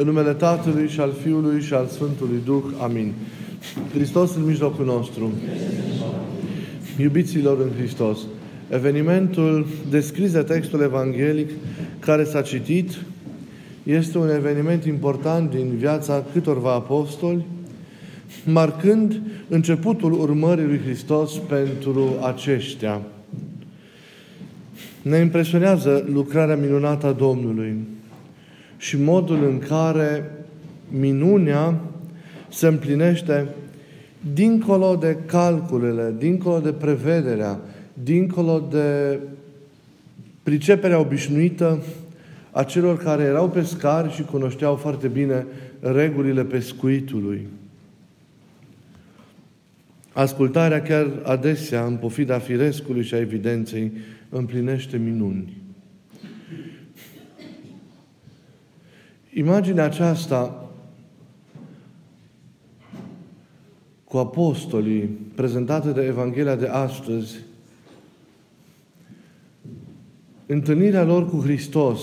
În numele Tatălui și al Fiului și al Sfântului Duh. Amin. Hristos în mijlocul nostru. Iubiților în Hristos, evenimentul descris de textul evanghelic care s-a citit este un eveniment important din viața câtorva apostoli, marcând începutul urmării lui Hristos pentru aceștia. Ne impresionează lucrarea minunată a Domnului și modul în care minunea se împlinește dincolo de calculele, dincolo de prevederea, dincolo de priceperea obișnuită a celor care erau pescari și cunoșteau foarte bine regulile pescuitului. Ascultarea chiar adesea, în pofida firescului și a evidenței, împlinește minuni. Imaginea aceasta cu apostolii prezentată de Evanghelia de astăzi, întâlnirea lor cu Hristos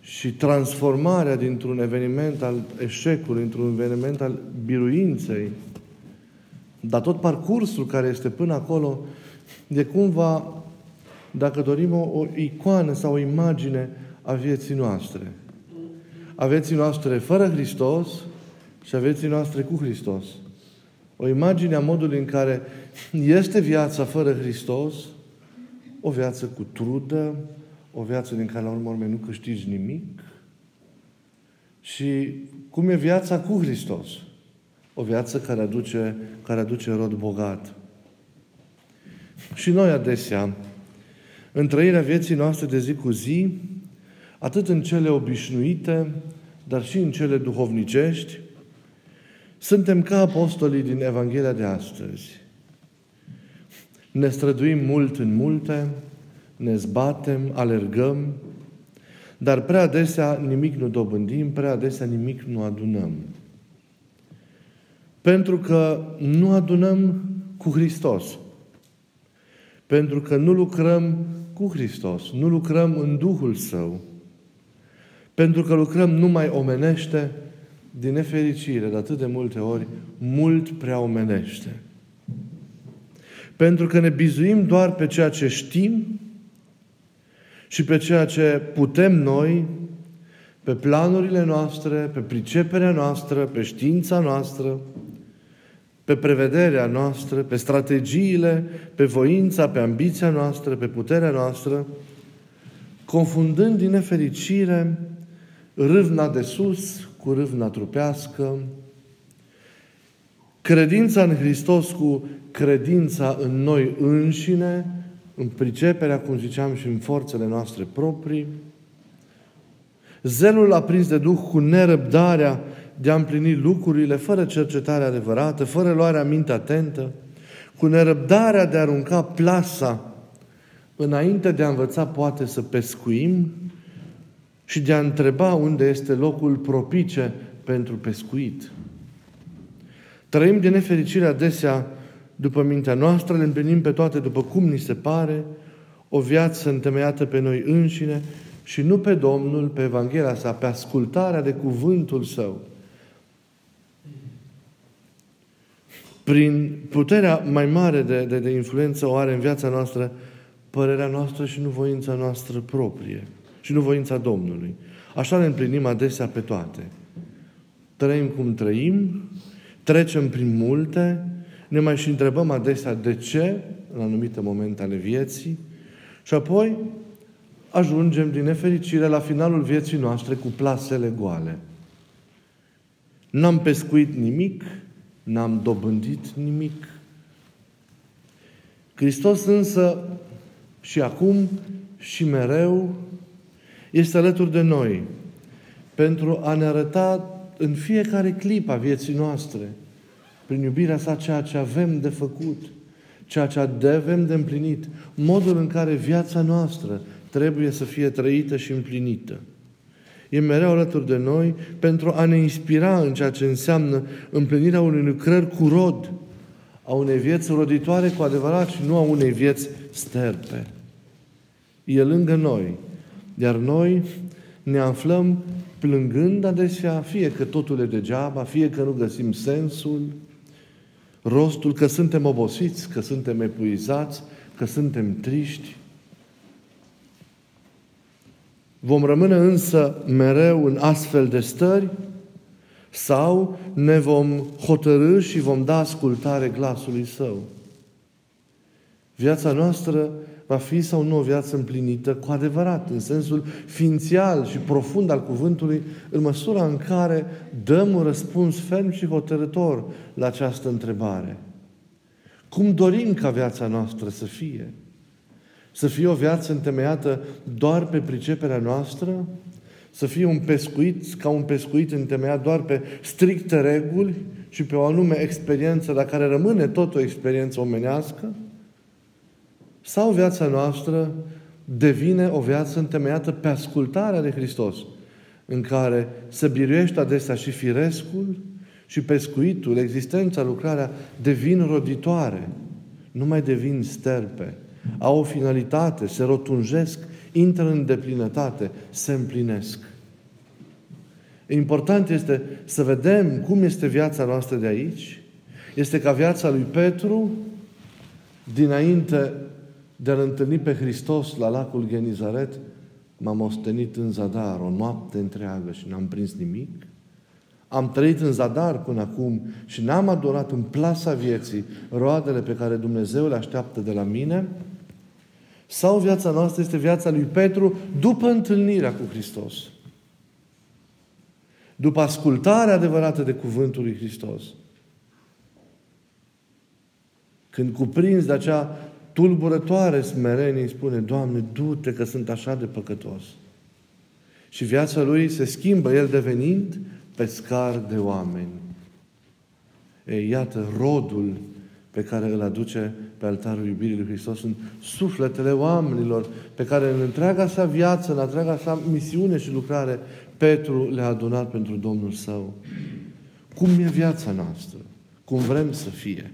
și transformarea dintr-un eveniment al eșecului, într-un eveniment al biruinței, dar tot parcursul care este până acolo, de cumva, dacă dorim o, o icoană sau o imagine a vieții noastre. A vieții noastre fără Hristos și a vieții noastre cu Hristos. O imagine a modului în care este viața fără Hristos, o viață cu trudă, o viață din care la urmă nu câștigi nimic, și cum e viața cu Hristos. O viață care aduce, care aduce rod bogat. Și noi adesea, în trăirea vieții noastre de zi cu zi, atât în cele obișnuite, dar și în cele duhovnicești, suntem ca apostolii din Evanghelia de astăzi. Ne străduim mult în multe, ne zbatem, alergăm, dar prea adesea nimic nu dobândim, prea adesea nimic nu adunăm. Pentru că nu adunăm cu Hristos. Pentru că nu lucrăm cu Hristos, nu lucrăm în Duhul Său. Pentru că lucrăm numai omenește, din nefericire, de atât de multe ori, mult prea omenește. Pentru că ne bizuim doar pe ceea ce știm și pe ceea ce putem noi, pe planurile noastre, pe priceperea noastră, pe știința noastră, pe prevederea noastră, pe strategiile, pe voința, pe ambiția noastră, pe puterea noastră, confundând din nefericire râvna de sus cu râvna trupească, credința în Hristos cu credința în noi înșine, în priceperea, cum ziceam, și în forțele noastre proprii, zelul aprins de Duh cu nerăbdarea de a împlini lucrurile fără cercetare adevărată, fără luarea minte atentă, cu nerăbdarea de a arunca plasa înainte de a învăța poate să pescuim și de a întreba unde este locul propice pentru pescuit. Trăim de nefericire adesea după mintea noastră, le împlinim pe toate după cum ni se pare, o viață întemeiată pe noi înșine și nu pe Domnul, pe Evanghelia sa, pe ascultarea de cuvântul Său. Prin puterea mai mare de, de, de influență o are în viața noastră părerea noastră și nu voința noastră proprie și nu voința Domnului. Așa ne împlinim adesea pe toate. Trăim cum trăim, trecem prin multe, ne mai și întrebăm adesea de ce, în anumite momente ale vieții, și apoi ajungem din nefericire la finalul vieții noastre cu plasele goale. N-am pescuit nimic, n-am dobândit nimic. Hristos însă și acum și mereu este alături de noi pentru a ne arăta în fiecare clip a vieții noastre, prin iubirea sa, ceea ce avem de făcut, ceea ce avem de împlinit, modul în care viața noastră trebuie să fie trăită și împlinită. E mereu alături de noi pentru a ne inspira în ceea ce înseamnă împlinirea unui lucrări cu rod, a unei vieți roditoare cu adevărat și nu a unei vieți sterpe. E lângă noi, iar noi ne aflăm plângând adesea, fie că totul e degeaba, fie că nu găsim sensul, rostul, că suntem obosiți, că suntem epuizați, că suntem triști. Vom rămâne însă mereu în astfel de stări sau ne vom hotărâ și vom da ascultare glasului Său. Viața noastră va fi sau nu o viață împlinită cu adevărat, în sensul ființial și profund al cuvântului, în măsura în care dăm un răspuns ferm și hotărător la această întrebare. Cum dorim ca viața noastră să fie? Să fie o viață întemeiată doar pe priceperea noastră? Să fie un pescuit, ca un pescuit întemeiat doar pe stricte reguli și pe o anume experiență, la care rămâne tot o experiență omenească? Sau viața noastră devine o viață întemeiată pe ascultarea de Hristos, în care se biruiește adesea și firescul, și pescuitul, existența, lucrarea devin roditoare, nu mai devin sterpe, au o finalitate, se rotunjesc, intră în deplinătate, se împlinesc. Important este să vedem cum este viața noastră de aici. Este ca viața lui Petru, dinainte de a-L întâlni pe Hristos la lacul Genizaret, m-am ostenit în zadar o noapte întreagă și n-am prins nimic. Am trăit în zadar până acum și n-am adorat în plasa vieții roadele pe care Dumnezeu le așteaptă de la mine? Sau viața noastră este viața lui Petru după întâlnirea cu Hristos? După ascultarea adevărată de cuvântul lui Hristos? Când cuprins de acea tulburătoare smerenie, îi spune, Doamne, du-te că sunt așa de păcătos. Și viața lui se schimbă, el devenind pescar de oameni. Ei, iată rodul pe care îl aduce pe altarul iubirii lui Hristos în sufletele oamenilor pe care în întreaga sa viață, în întreaga sa misiune și lucrare, Petru le-a adunat pentru Domnul Său. Cum e viața noastră? Cum vrem să fie?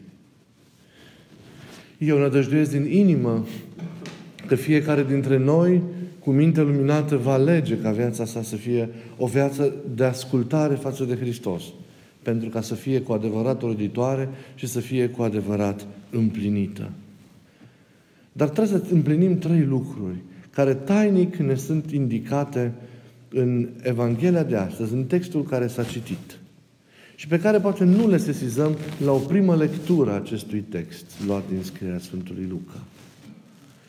Eu nădăjduiesc din inimă că fiecare dintre noi cu minte luminată va alege ca viața sa să fie o viață de ascultare față de Hristos, pentru ca să fie cu adevărat roditoare și să fie cu adevărat împlinită. Dar trebuie să împlinim trei lucruri care tainic ne sunt indicate în Evanghelia de astăzi, în textul care s-a citit și pe care poate nu le sesizăm la o primă lectură a acestui text luat din scrierea Sfântului Luca.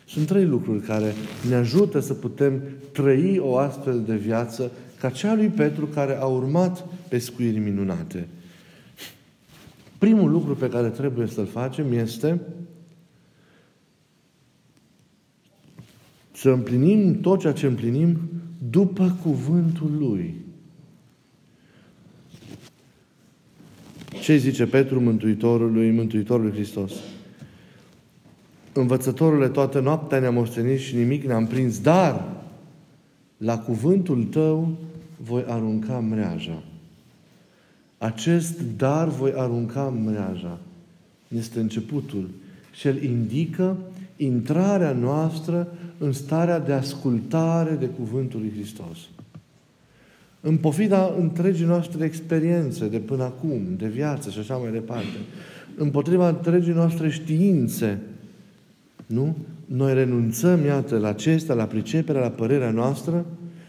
Sunt trei lucruri care ne ajută să putem trăi o astfel de viață ca cea lui Petru care a urmat pescuiri minunate. Primul lucru pe care trebuie să-l facem este să împlinim tot ceea ce împlinim după cuvântul Lui. Ce zice Petru Mântuitorului, Mântuitorului Hristos? Învățătorule, toată noaptea ne-am ostenit și nimic ne-am prins, dar la cuvântul tău voi arunca mreaja. Acest dar voi arunca mreaja. Este începutul. Și el indică intrarea noastră în starea de ascultare de cuvântul lui Hristos. În pofida întregii noastre experiențe de până acum, de viață și așa mai departe, împotriva întregii noastre științe, nu? Noi renunțăm, iată, la acestea, la priceperea, la părerea noastră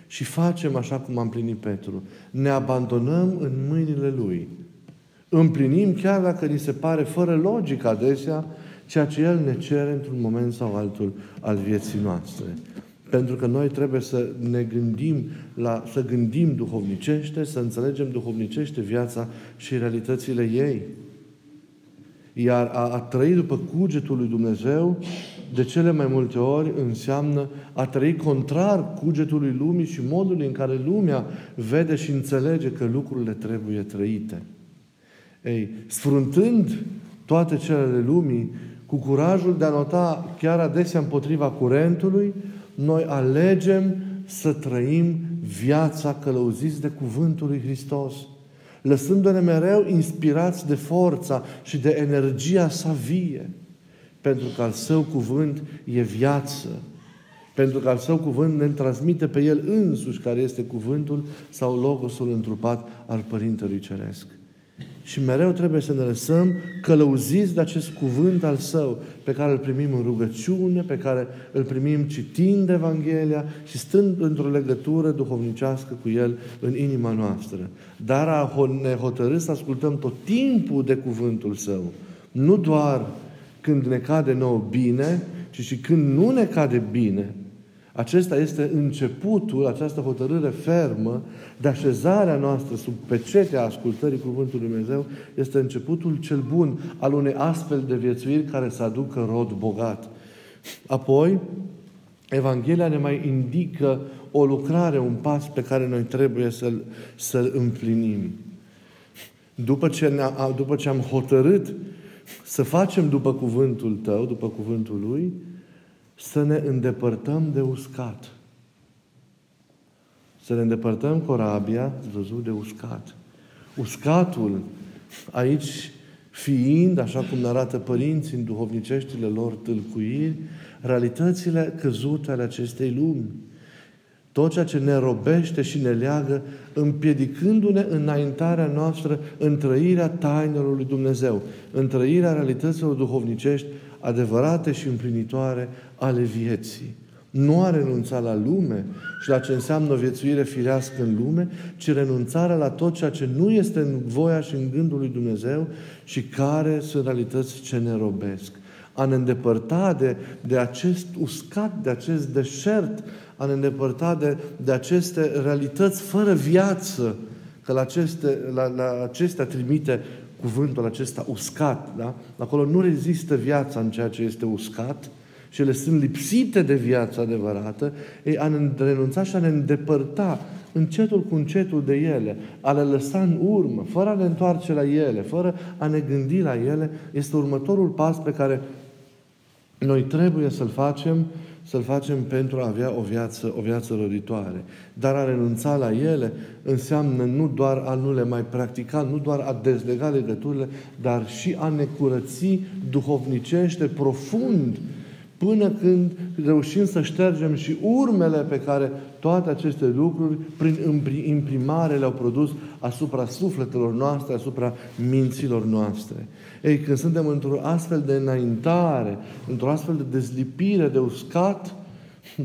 și facem așa cum am plinit Petru. Ne abandonăm în mâinile Lui. Împlinim chiar dacă ni se pare fără logică adesea ceea ce El ne cere într-un moment sau altul al vieții noastre. Pentru că noi trebuie să ne gândim la, să gândim duhovnicește, să înțelegem duhovnicește viața și realitățile ei. Iar a, a trăi după cugetul lui Dumnezeu, de cele mai multe ori, înseamnă a trăi contrar cugetului lumii și modului în care lumea vede și înțelege că lucrurile trebuie trăite. Ei, sfruntând toate celele lumii, cu curajul de a nota chiar adesea împotriva curentului, noi alegem să trăim viața călăuziți de Cuvântul lui Hristos lăsându-ne mereu inspirați de forța și de energia sa vie, pentru că al său cuvânt e viață, Pentru că al său cuvânt ne transmite pe el însuși, care este cuvântul sau logosul întrupat al Părintelui Ceresc. Și mereu trebuie să ne lăsăm călăuziți de acest cuvânt al Său, pe care îl primim în rugăciune, pe care îl primim citind Evanghelia și stând într-o legătură duhovnicească cu El în inima noastră. Dar a ne hotărât să ascultăm tot timpul de cuvântul Său. Nu doar când ne cade nou bine, ci și când nu ne cade bine, acesta este începutul, această hotărâre fermă de așezarea noastră sub pecetea ascultării Cuvântului Dumnezeu, este începutul cel bun al unei astfel de viețuiri care să aducă rod bogat. Apoi, Evanghelia ne mai indică o lucrare, un pas pe care noi trebuie să-l, să-l împlinim. După ce, ne după ce am hotărât să facem după cuvântul Tău, după cuvântul Lui, să ne îndepărtăm de uscat. Să ne îndepărtăm corabia, văzut, de uscat. Uscatul, aici fiind, așa cum ne arată părinții în duhovniceștile lor tâlcuiri, realitățile căzute ale acestei lumi. Tot ceea ce ne robește și ne leagă, împiedicându-ne înaintarea noastră în trăirea tainelor lui Dumnezeu, în trăirea realităților duhovnicești adevărate și împlinitoare ale vieții. Nu a renunțat la lume și la ce înseamnă o viețuire firească în lume, ci renunțarea la tot ceea ce nu este în voia și în gândul lui Dumnezeu și care sunt realități ce ne robesc. A ne îndepărta de, de acest uscat, de acest deșert, a ne îndepărta de, de aceste realități fără viață, că la, aceste, la, la acestea trimite cuvântul acesta uscat, da? Acolo nu rezistă viața în ceea ce este uscat și ele sunt lipsite de viața adevărată, ei, a ne renunța și a ne îndepărta încetul cu încetul de ele, a le lăsa în urmă, fără a ne întoarce la ele, fără a ne gândi la ele, este următorul pas pe care noi trebuie să-l facem să-l facem pentru a avea o viață, o viață roditoare. Dar a renunța la ele înseamnă nu doar a nu le mai practica, nu doar a dezlega legăturile, dar și a ne curăți duhovnicește profund până când reușim să ștergem și urmele pe care toate aceste lucruri, prin imprimare, le-au produs asupra sufletelor noastre, asupra minților noastre. Ei, când suntem într-o astfel de înaintare, într-o astfel de dezlipire, de uscat,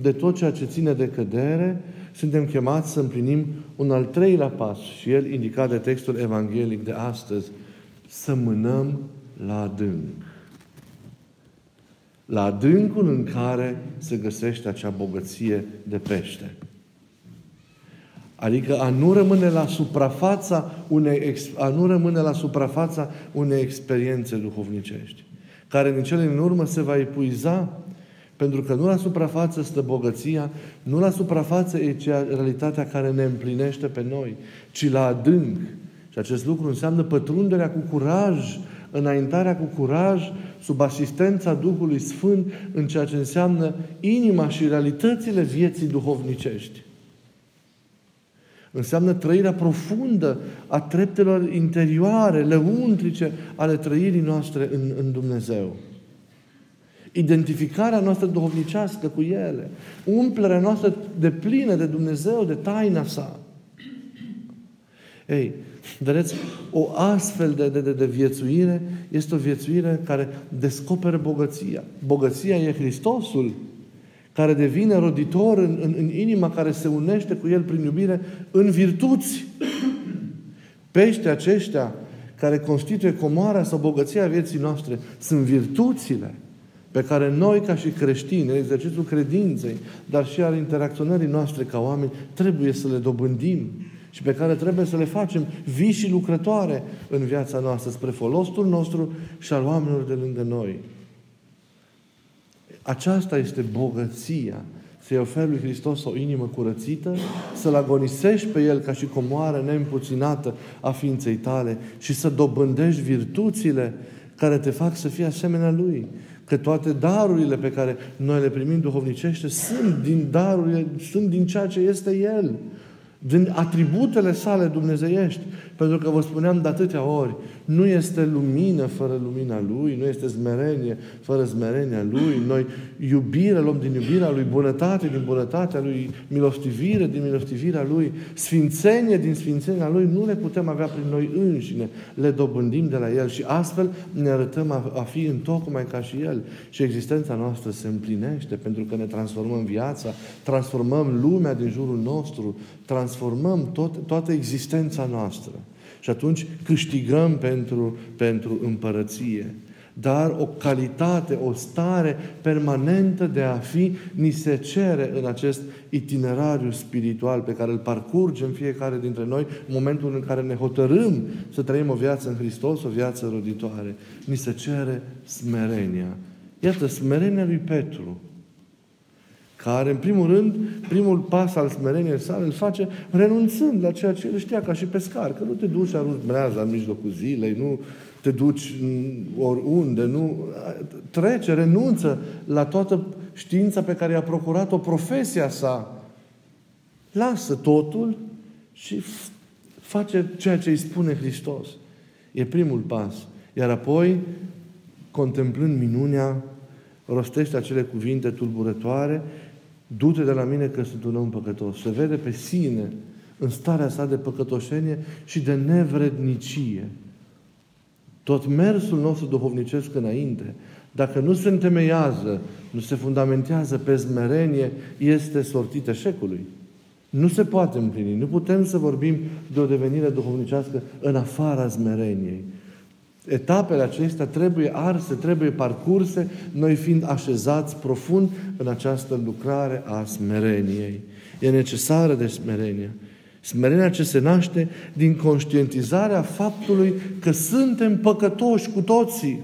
de tot ceea ce ține de cădere, suntem chemați să împlinim un al treilea pas și el indicat de textul evanghelic de astăzi, să mânăm la adânc la adâncul în care se găsește acea bogăție de pește. Adică a nu rămâne la suprafața unei, a nu rămâne la suprafața unei experiențe duhovnicești, care în cele din urmă se va epuiza, pentru că nu la suprafață stă bogăția, nu la suprafață e cea, realitatea care ne împlinește pe noi, ci la adânc. Și acest lucru înseamnă pătrunderea cu curaj înaintarea cu curaj, sub asistența Duhului Sfânt, în ceea ce înseamnă inima și realitățile vieții duhovnicești. Înseamnă trăirea profundă a treptelor interioare, lăuntrice ale trăirii noastre în, în Dumnezeu. Identificarea noastră duhovnicească cu ele. Umplerea noastră de plină de Dumnezeu, de taina sa. Ei, Vedeți, o astfel de, de, de, de viețuire este o viețuire care descoperă bogăția. Bogăția e Hristosul, care devine roditor în, în, în inima care se unește cu El prin iubire în virtuți. Pește aceștia care constituie comoara sau bogăția vieții noastre sunt virtuțile pe care noi, ca și creștini, în exercițiul credinței, dar și al interacționării noastre ca oameni, trebuie să le dobândim și pe care trebuie să le facem vii și lucrătoare în viața noastră spre folosul nostru și al oamenilor de lângă noi. Aceasta este bogăția. Să-i oferi lui Hristos o inimă curățită, să-L agonisești pe El ca și comoară neîmpuținată a ființei tale și să dobândești virtuțile care te fac să fii asemenea Lui. Că toate darurile pe care noi le primim duhovnicește sunt din darurile, sunt din ceea ce este El din atributele sale dumnezeiești. Pentru că vă spuneam de atâtea ori, nu este lumină fără lumina Lui, nu este smerenie fără smerenia Lui. Noi iubire luăm din iubirea Lui, bunătate din bunătatea Lui, milostivire din milostivirea Lui, sfințenie din sfințenia Lui, nu le putem avea prin noi înșine. Le dobândim de la El și astfel ne arătăm a, a fi în tocmai ca și El. Și existența noastră se împlinește pentru că ne transformăm viața, transformăm lumea din jurul nostru, transformăm tot, toată existența noastră. Și atunci câștigăm pentru, pentru împărăție. Dar o calitate, o stare permanentă de a fi, ni se cere în acest itinerariu spiritual pe care îl parcurgem fiecare dintre noi în momentul în care ne hotărâm să trăim o viață în Hristos, o viață roditoare. Ni se cere smerenia. Iată, smerenia lui Petru care, în primul rând, primul pas al smereniei sale îl face renunțând la ceea ce el știa ca și pescar, că nu te duci arunci breaza în mijlocul zilei, nu te duci oriunde, nu... Trece, renunță la toată știința pe care i-a procurat-o profesia sa. Lasă totul și face ceea ce îi spune Hristos. E primul pas. Iar apoi, contemplând minunea, rostește acele cuvinte tulburătoare Du-te de la mine că sunt un om păcătos. Se vede pe sine în starea sa de păcătoșenie și de nevrednicie. Tot mersul nostru duhovnicesc înainte, dacă nu se întemeiază, nu se fundamentează pe smerenie, este sortit eșecului. Nu se poate împlini. Nu putem să vorbim de o devenire duhovnicească în afara smereniei. Etapele acestea trebuie arse, trebuie parcurse, noi fiind așezați profund în această lucrare a smereniei. E necesară de smerenie. Smerenia ce se naște din conștientizarea faptului că suntem păcătoși cu toții.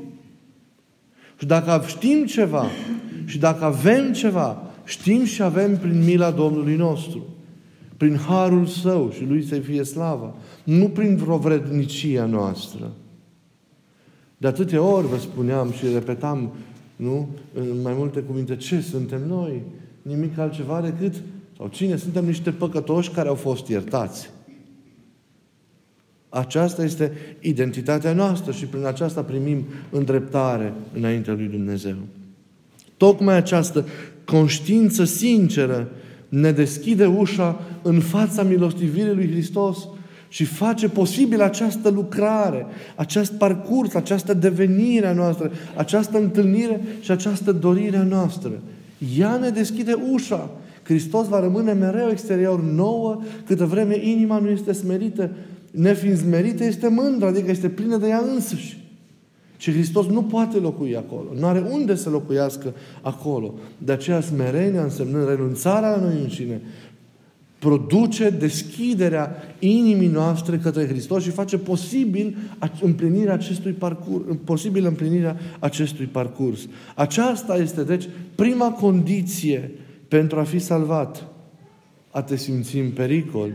Și dacă știm ceva și dacă avem ceva, știm și avem prin mila Domnului nostru, prin harul Său și Lui să fie slava, nu prin vreo vrednicia noastră. De atâtea ori vă spuneam și repetam, nu? În mai multe cuvinte, ce suntem noi? Nimic altceva decât, sau cine? Suntem niște păcătoși care au fost iertați. Aceasta este identitatea noastră și prin aceasta primim îndreptare înaintea lui Dumnezeu. Tocmai această conștiință sinceră ne deschide ușa în fața milostivirii lui Hristos și face posibil această lucrare, acest parcurs, această devenire a noastră, această întâlnire și această dorire a noastră. Ea ne deschide ușa. Hristos va rămâne mereu exterior nouă, câtă vreme inima nu este smerită. Nefiind smerită, este mândră, adică este plină de ea însăși. Și Hristos nu poate locui acolo. Nu are unde să locuiască acolo. De aceea smerenia însemnând renunțarea la noi înșine, produce deschiderea inimii noastre către Hristos și face posibil împlinirea acestui parcurs, posibil împlinirea acestui parcurs. Aceasta este, deci, prima condiție pentru a fi salvat. A te simți în pericol.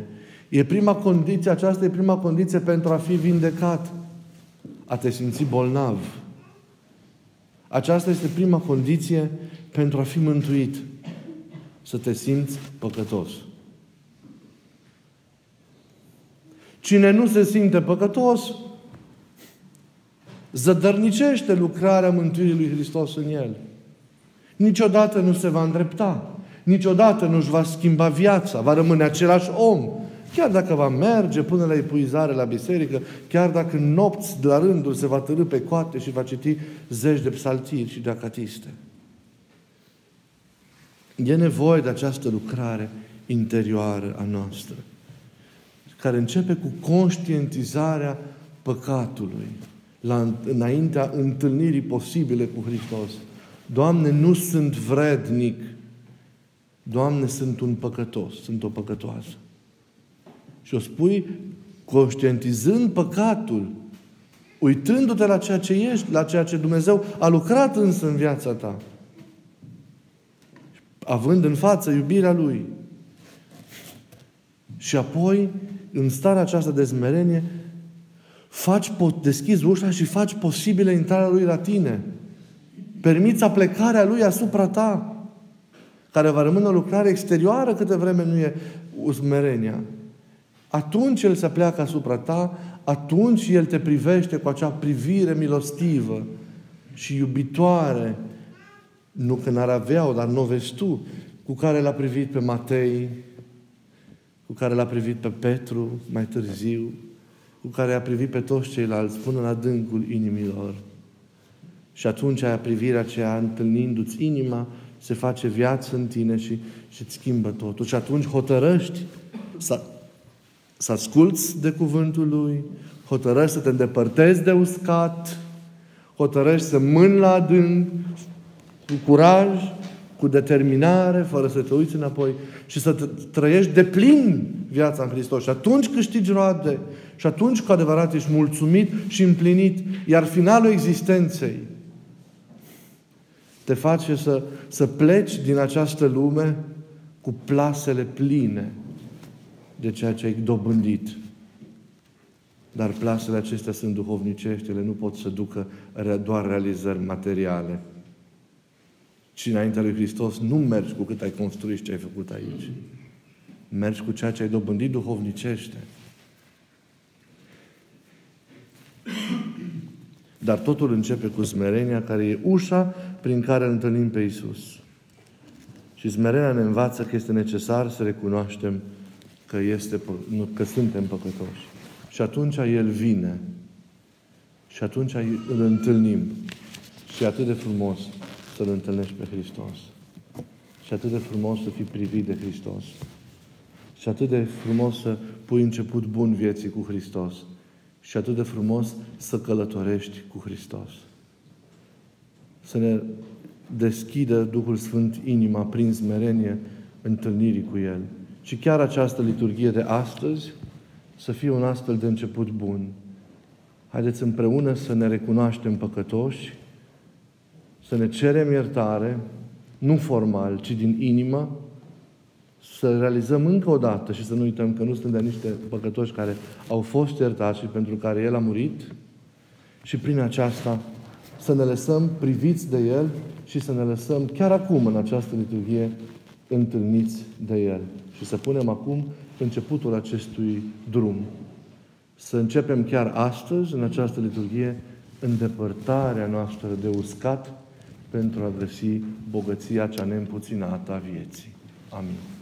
E prima condiție, aceasta e prima condiție pentru a fi vindecat. A te simți bolnav. Aceasta este prima condiție pentru a fi mântuit. Să te simți păcătos. Cine nu se simte păcătos, zădărnicește lucrarea mântuirii lui Hristos în el. Niciodată nu se va îndrepta. Niciodată nu își va schimba viața. Va rămâne același om. Chiar dacă va merge până la epuizare la biserică, chiar dacă nopți de la rândul se va târâ pe coate și va citi zeci de psaltiri și de acatiste. E nevoie de această lucrare interioară a noastră care începe cu conștientizarea păcatului la, înaintea întâlnirii posibile cu Hristos. Doamne, nu sunt vrednic. Doamne, sunt un păcătos, sunt o păcătoasă. Și o spui conștientizând păcatul, uitându-te la ceea ce ești, la ceea ce Dumnezeu a lucrat însă în viața ta, având în față iubirea Lui. Și apoi în starea aceasta de zmerenie, faci, deschizi ușa și faci posibilă intrarea Lui la tine. Permiți aplecarea Lui asupra ta, care va rămâne o lucrare exterioară câte vreme nu e smerenia. atunci El se pleacă asupra ta, atunci El te privește cu acea privire milostivă și iubitoare, nu că n-ar avea-o, dar nu o vezi tu, cu care l-a privit pe Matei, cu care l-a privit pe Petru mai târziu, cu care a privit pe toți ceilalți până în adâncul inimilor. Și atunci aia privirea aceea, întâlnindu-ți inima, se face viață în tine și, și îți schimbă totul. Și atunci hotărăști să, să asculți de cuvântul Lui, hotărăști să te îndepărtezi de uscat, hotărăști să mâni la adânc, cu curaj, cu determinare, fără să te uiți înapoi și să trăiești de plin viața în Hristos. Și atunci câștigi roade și atunci cu adevărat ești mulțumit și împlinit. Iar finalul existenței te face să, să pleci din această lume cu plasele pline de ceea ce ai dobândit. Dar plasele acestea sunt duhovnicești, ele nu pot să ducă doar realizări materiale. Și înaintea lui Hristos nu mergi cu cât ai construit și ce ai făcut aici. Mergi cu ceea ce ai dobândit duhovnicește. Dar totul începe cu smerenia, care e ușa prin care îl întâlnim pe Isus. Și smerenia ne învață că este necesar să recunoaștem că, este, că suntem păcătoși. Și atunci El vine. Și atunci îl întâlnim. Și atât de frumos să-L întâlnești pe Hristos. Și atât de frumos să fii privit de Hristos. Și atât de frumos să pui început bun vieții cu Hristos. Și atât de frumos să călătorești cu Hristos. Să ne deschidă Duhul Sfânt inima prin smerenie întâlnirii cu El. Și chiar această liturghie de astăzi să fie un astfel de început bun. Haideți împreună să ne recunoaștem păcătoși să ne cerem iertare, nu formal, ci din inimă, să realizăm încă o dată și să nu uităm că nu suntem de niște păcătoși care au fost iertați și pentru care El a murit și prin aceasta să ne lăsăm priviți de El și să ne lăsăm chiar acum în această liturghie întâlniți de El. Și să punem acum începutul acestui drum. Să începem chiar astăzi, în această liturghie, îndepărtarea noastră de uscat pentru a găsi bogăția cea neîmpuținată a vieții. Amin.